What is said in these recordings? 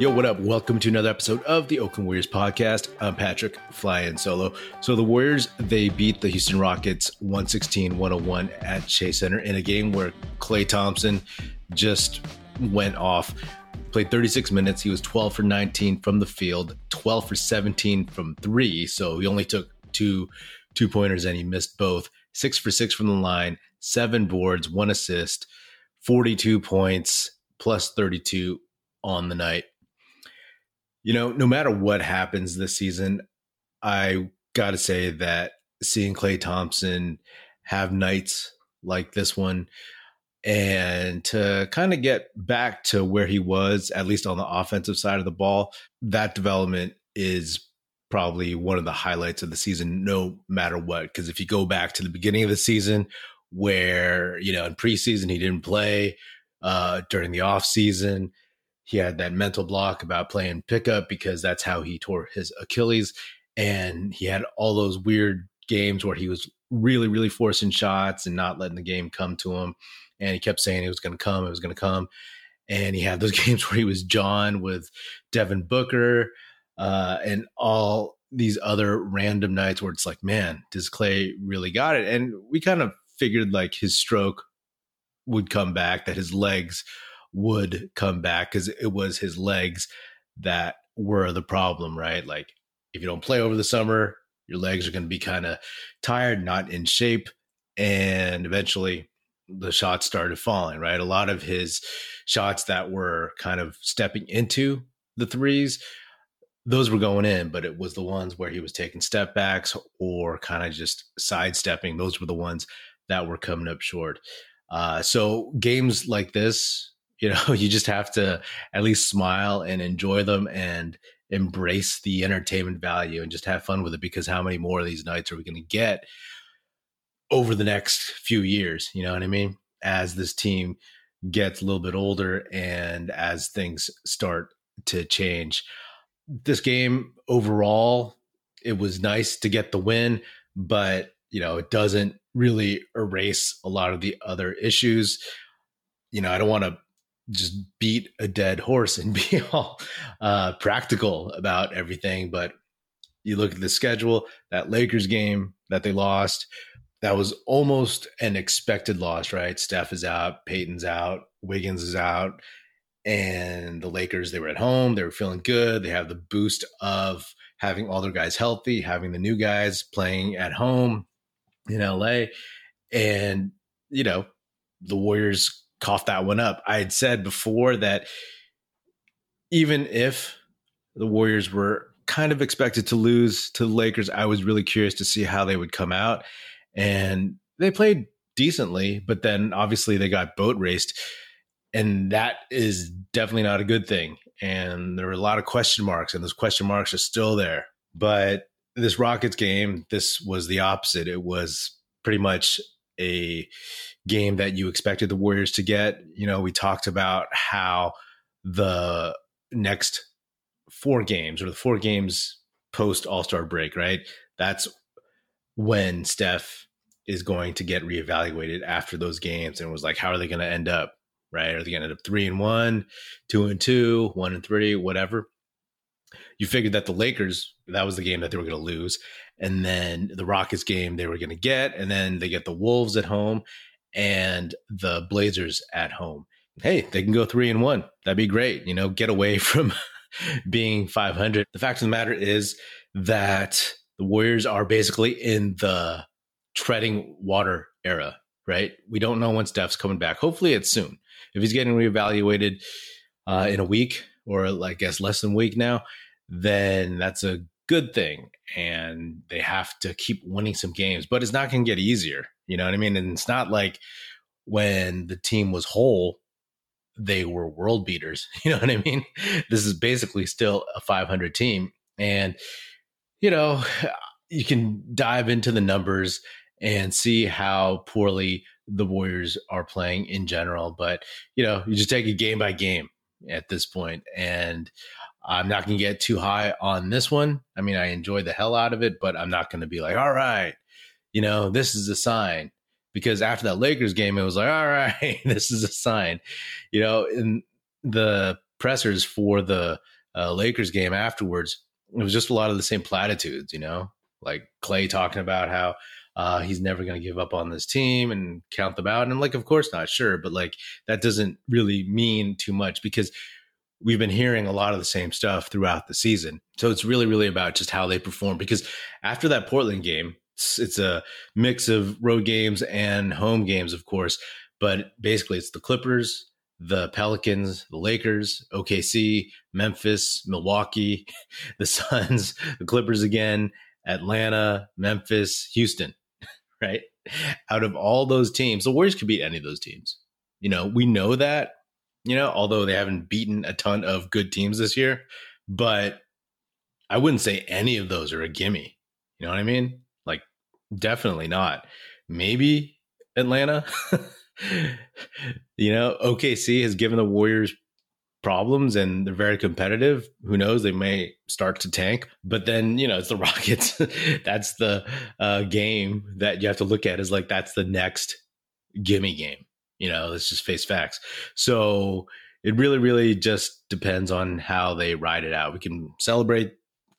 Yo, what up? Welcome to another episode of the Oakland Warriors podcast. I'm Patrick, flying solo. So the Warriors, they beat the Houston Rockets 116-101 at Chase Center in a game where Klay Thompson just went off. Played 36 minutes. He was 12 for 19 from the field, 12 for 17 from three. So he only took two two pointers and he missed both. Six for six from the line, seven boards, one assist, 42 points, plus 32 on the night. You know, no matter what happens this season, I got to say that seeing Klay Thompson have nights like this one and to kind of get back to where he was, at least on the offensive side of the ball, that development is probably one of the highlights of the season, no matter what. Because if you go back to the beginning of the season, where, you know, in preseason he didn't play, uh, during the off season, he had that mental block about playing pickup because that's how he tore his Achilles. And he had all those weird games where he was really, really forcing shots and not letting the game come to him. And he kept saying it was going to come, it was going to come. And he had those games where he was John with Devin Booker uh, and all these other random nights where it's like, man, does Klay really got it? And we kind of figured like his stroke would come back, that his legs would come back because it was his legs that were the problem, right? Like if you don't play over the summer, your legs are going to be kind of tired, not in shape. And eventually the shots started falling, right? A lot of his shots that were kind of stepping into the threes, those were going in, but it was the ones where he was taking step backs or kind of just sidestepping. Those were the ones that were coming up short. Uh, so games like this, you know you just have to at least smile and enjoy them and embrace the entertainment value and just have fun with it because how many more of these nights are we going to get over the next few years? You know what i mean? As this team gets a little bit older and as things start to change. This game overall it was nice to get the win but you know it doesn't really erase a lot of the other issues. You know i don't want to just beat a dead horse and be all uh, practical about everything. But you look at the schedule, that Lakers game that they lost, that was almost an expected loss, right? Steph is out, Payton's out, Wiggins is out. And the Lakers, they were at home, they were feeling good. They have the boost of having all their guys healthy, having the new guys playing at home in LA. And, you know, the Warriors cough that one up. I had said before that even if the Warriors were kind of expected to lose to the Lakers, I was really curious to see how they would come out. And they played decently, but then obviously they got boat raced. And that is definitely not a good thing. And there were a lot of question marks, and those question marks are still there. But this Rockets game, this was the opposite. It was pretty much a game that you expected the Warriors to get. You know, we talked about how the next four games or the four games post All Star break, right? That's when Steph is going to get reevaluated after those games. And it was like, how are they going to end up? Right? Are they going to end up three and one, two and two, one and three, whatever? You figured that the Lakers, that was the game that they were going to lose. And then the Rockets game they were going to get. And then they get the Wolves at home and the Blazers at home. Hey, they can go three and one. That'd be great. You know, get away from being 500. The fact of the matter is that the Warriors are basically in the treading water era, right? We don't know when Steph's coming back. Hopefully, it's soon. If he's getting reevaluated uh, in a week or I guess less than a week now, then that's a good thing. And they have to keep winning some games, but it's not going to get easier. You know what I mean? And it's not like when the team was whole, they were world beaters. You know what I mean? This is basically still a 500 team. And, you know, you can dive into the numbers and see how poorly the Warriors are playing in general. But, you know, you just take it game by game at this point. And I'm not going to get too high on this one. I mean, I enjoy the hell out of it, but I'm not going to be like, all right, you know, this is a sign. Because after that Lakers game, it was like, all right, this is a sign. You know, in the pressers for the uh, Lakers game afterwards, it was just a lot of the same platitudes, you know, like Klay talking about how uh, he's never going to give up on this team and count them out. And I'm like, of course not, sure, but like that doesn't really mean too much because we've been hearing a lot of the same stuff throughout the season. So it's really, really about just how they perform. Because after that Portland game, it's, it's a mix of road games and home games, of course. But basically, it's the Clippers, the Pelicans, the Lakers, OKC, Memphis, Milwaukee, the Suns, the Clippers again, Atlanta, Memphis, Houston, right? Out of all those teams, the Warriors could beat any of those teams. You know, we know that, you know, although they haven't beaten a ton of good teams this year, but I wouldn't say any of those are a gimme. You know what I mean? Like, definitely not. Maybe Atlanta. you know, OKC has given the Warriors problems and they're very competitive. Who knows? They may start to tank, but then, you know, it's the Rockets. that's the uh, game that you have to look at is like, that's the next gimme game. You know, let's just face facts. So it really, really just depends on how they ride it out. We can celebrate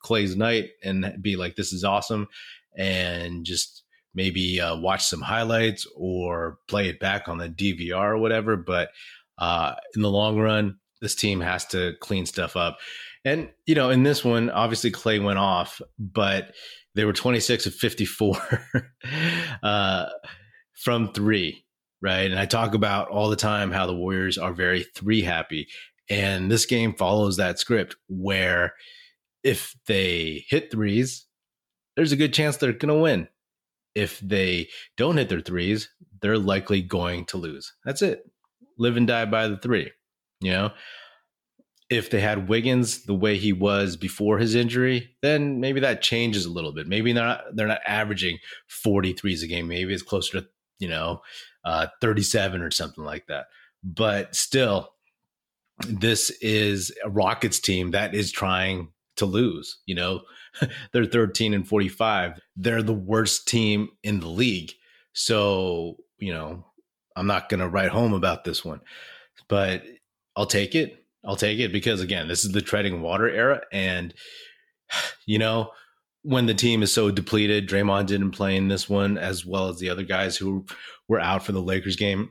Klay's night and be like, this is awesome. And just maybe uh, watch some highlights or play it back on the DVR or whatever. But uh, in the long run, this team has to clean stuff up. And, you know, in this one, obviously Klay went off, but they were 26 of 54 uh, from three, right? And I talk about all the time how the Warriors are very three happy. And this game follows that script where if they hit threes, there's a good chance they're going to win. If they don't hit their threes, they're likely going to lose. That's it. Live and die by the three. You know, if they had Wiggins the way he was before his injury, then maybe that changes a little bit. Maybe they're not they're not averaging 43s a game. Maybe it's closer to, you know, uh, 37 or something like that. But still, this is a Rockets team that is trying to lose. You know, they're 13 and 45. They're the worst team in the league. So, you know, I'm not going to write home about this one, but I'll take it. I'll take it because again, this is the treading water era. And, you know, when the team is so depleted, Draymond didn't play in this one as well as the other guys who were out for the Lakers game.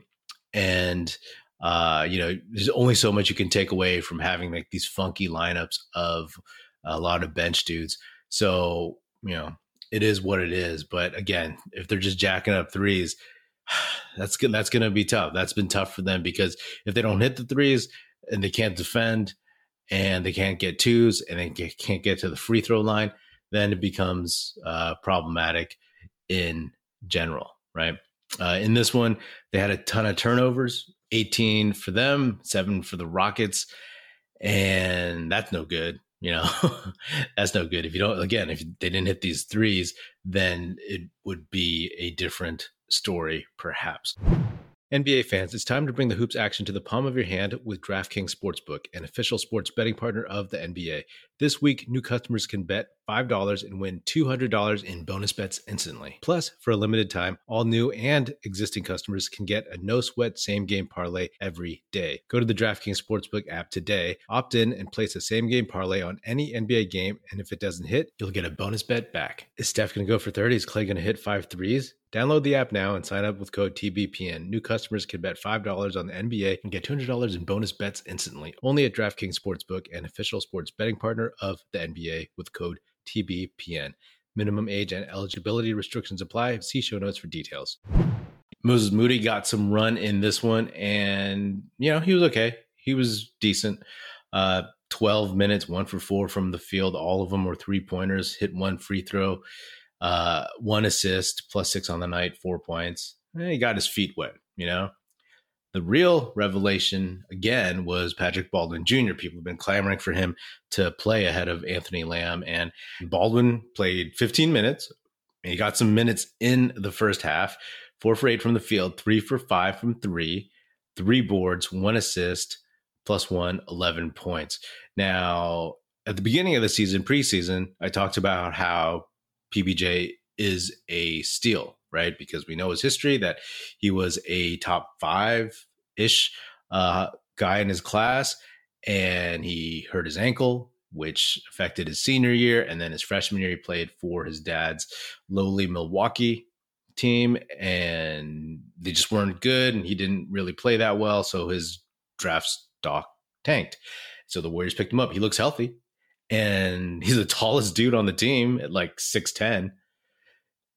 And, uh, you know, there's only so much you can take away from having like these funky lineups of a lot of bench dudes. So, you know, it is what it is. But again, if they're just jacking up threes, that's good. That's going to be tough. That's been tough for them because if they don't hit the threes and they can't defend and they can't get twos and they can't get to the free throw line, then it becomes uh, problematic in general, right? Uh, in this one, they had a ton of turnovers 18 for them, seven for the Rockets. And that's no good. You know, that's no good. If you don't, again, if they didn't hit these threes, then it would be a different story, perhaps. NBA fans, it's time to bring the hoops action to the palm of your hand with DraftKings Sportsbook, an official sports betting partner of the NBA. This week, new customers can bet $5 and win $200 in bonus bets instantly. Plus, for a limited time, all new and existing customers can get a no sweat same game parlay every day. Go to the DraftKings Sportsbook app today, opt in, and place a same game parlay on any NBA game. And if it doesn't hit, you'll get a bonus bet back. Is Steph going to go for 30? Is Klay going to hit five threes? Download the app now and sign up with code TBPN. New customers can bet $5 on the NBA and get $200 in bonus bets instantly. Only at DraftKings Sportsbook, an official sports betting partner of the NBA with code TBPN. Minimum age and eligibility restrictions apply. See show notes for details. Moses Moody got some run in this one, and, you know, he was okay. He was decent. Uh, 12 minutes, one for four from the field. All of them were three pointers, hit one free throw uh, one assist, plus six on the night, four points. And he got his feet wet, you know. The real revelation again was Patrick Baldwin Jr. People have been clamoring for him to play ahead of Anthony Lamb, and Baldwin played 15 minutes. He got some minutes in the first half, four for eight from the field, three for five from three, three boards, one assist, plus one, 11 points. Now, at the beginning of the season, preseason, I talked about how PBJ is a steal, right? Because we know his history that he was a top five ish uh, guy in his class. and he hurt his ankle, which affected his senior year. And then his freshman year, he played for his dad's lowly Milwaukee team, and they just weren't good. And he didn't really play that well. So his draft stock tanked. So the Warriors picked him up. He looks healthy, and he's the tallest dude on the team at like 6'10.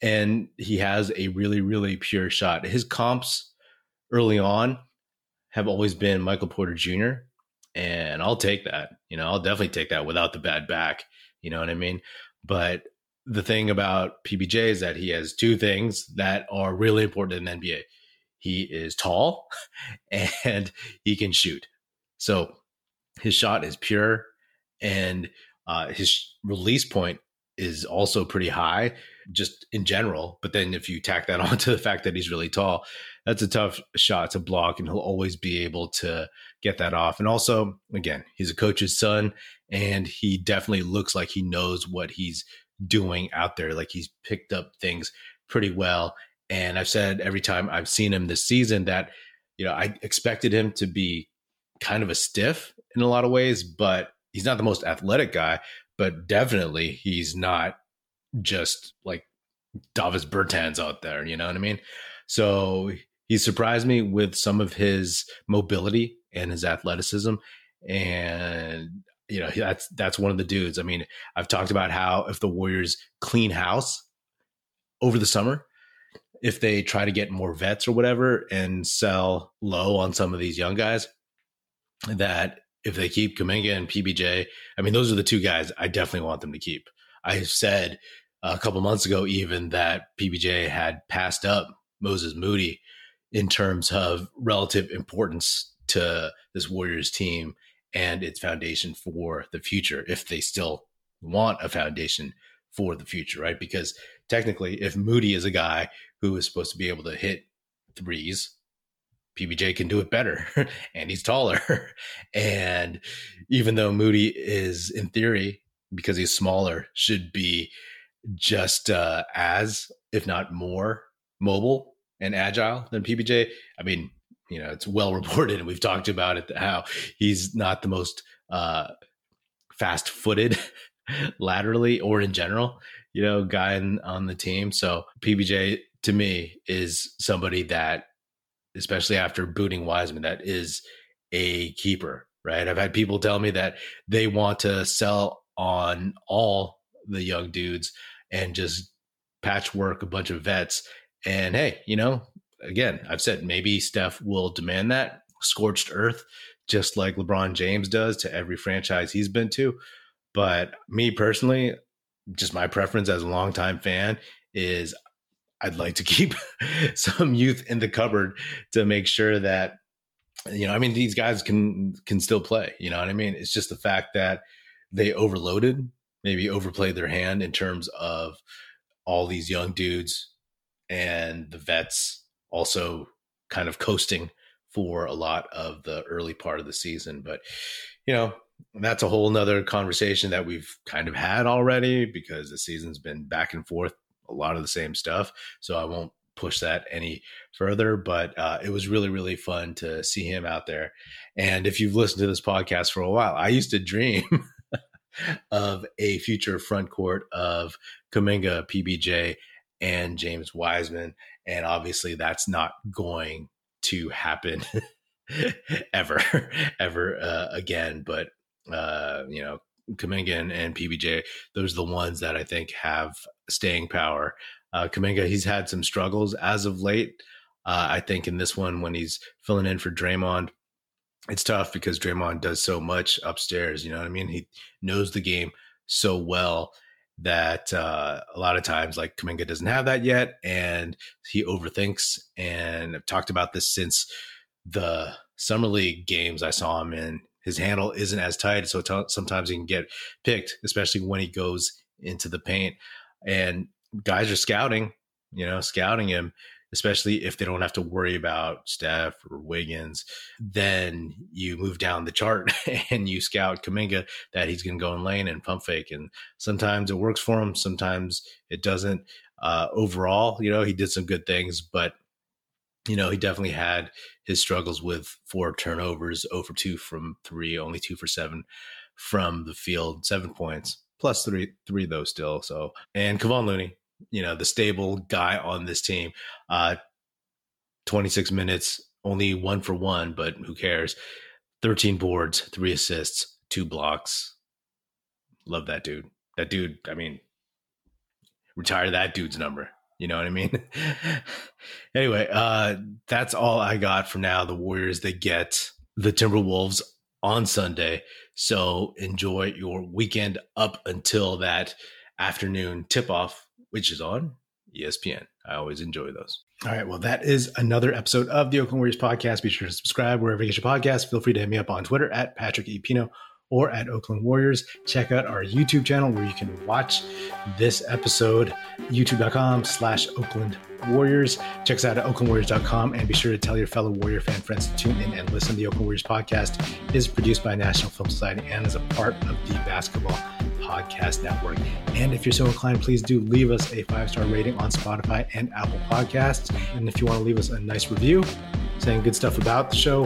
And he has a really, really pure shot. His comps early on have always been Michael Porter Jr and I'll take that. You know, I'll definitely take that without the bad back. You know what I mean? But the thing about PBJ is that he has two things that are really important in the NBA. He is tall and he can shoot. So his shot is pure and uh, his release point is also pretty high just in general. But then if you tack that onto the fact that he's really tall, that's a tough shot to block, and he'll always be able to get that off. And also, again, he's a coach's son, and he definitely looks like he knows what he's doing out there. Like he's picked up things pretty well. And I've said every time I've seen him this season that, you know, I expected him to be kind of a stiff in a lot of ways, but he's not the most athletic guy, but definitely he's not just like Davis Bertans out there. You know what I mean? So he surprised me with some of his mobility and his athleticism. And you know that's that's one of the dudes. I mean, I've talked about how if the Warriors clean house over the summer, if they try to get more vets or whatever and sell low on some of these young guys, that if they keep Kuminga and PBJ, I mean, those are the two guys I definitely want them to keep. I have said a couple months ago even that PBJ had passed up Moses Moody in terms of relative importance to this Warriors team and its foundation for the future if they still want a foundation for the future, right? Because technically, if Moody is a guy who is supposed to be able to hit threes, PBJ can do it better and he's taller. and even though Moody is, in theory, because he's smaller, should be just uh, as, if not more, mobile and agile than PBJ. I mean, you know, it's well reported, and we've talked about it how he's not the most uh, fast footed laterally or in general, you know, guy in, on the team. So PBJ to me is somebody that, especially after booting Wiseman, that is a keeper, right? I've had people tell me that they want to sell on all the young dudes and just patchwork a bunch of vets. And hey, you know, again, I've said maybe Steph will demand that scorched earth, just like LeBron James does to every franchise he's been to. But me personally, just my preference as a longtime fan is I'd like to keep some youth in the cupboard to make sure that you know, I mean, these guys can can still play. You know what I mean? It's just the fact that they overloaded maybe overplayed their hand in terms of all these young dudes and the vets also kind of coasting for a lot of the early part of the season. But, you know, that's a whole nother conversation that we've kind of had already because the season's been back and forth, a lot of the same stuff. So I won't push that any further, but uh, it was really, really fun to see him out there. And if you've listened to this podcast for a while, I used to dream of a future front court of Kuminga, PBJ, and James Wiseman. And obviously, that's not going to happen ever, ever uh, again. But, uh, you know, Kuminga and, PBJ, those are the ones that I think have staying power. Uh, Kuminga, he's had some struggles as of late. Uh, I think in this one, when he's filling in for Draymond, it's tough because Draymond does so much upstairs. You know what I mean? He knows the game so well that uh, a lot of times, like Kuminga doesn't have that yet, and he overthinks. And I've talked about this since the summer league games I saw him in. His handle isn't as tight, so t- sometimes he can get picked, especially when he goes into the paint. And guys are scouting, you know, scouting him especially if they don't have to worry about Steph or Wiggins. Then you move down the chart and you scout Kuminga that he's going to go in lane and pump fake. And sometimes it works for him, sometimes it doesn't. Uh, overall, you know, he did some good things, but you know, he definitely had his struggles with four turnovers, over two from three, only two for seven from the field, seven points plus three, three though still. So, and Kevon Looney, you know, the stable guy on this team, uh, 26 minutes, only one for one, but who cares? 13 boards, three assists, two blocks. Love that dude. That dude, I mean, retire that dude's number. You know what I mean? anyway, uh, that's all I got for now. The Warriors, they get the Timberwolves on Sunday. So enjoy your weekend up until that afternoon tip off, which is on ESPN. I always enjoy those. All right. Well, that is another episode of the Oakland Warriors podcast. Be sure to subscribe wherever you get your podcast. Feel free to hit me up on Twitter at Patrick E. Pino or at Oakland Warriors. Check out our YouTube channel where you can watch this episode, youtube.com slash Oakland Warriors. Check us out at oaklandwarriors.com and be sure to tell your fellow Warrior fan friends to tune in and listen. The Oakland Warriors podcast is produced by National Film Society and is a part of the Basketball Podcast Network. And if you're so inclined, please do leave us a five star rating on Spotify and Apple Podcasts. And if you want to leave us a nice review saying good stuff about the show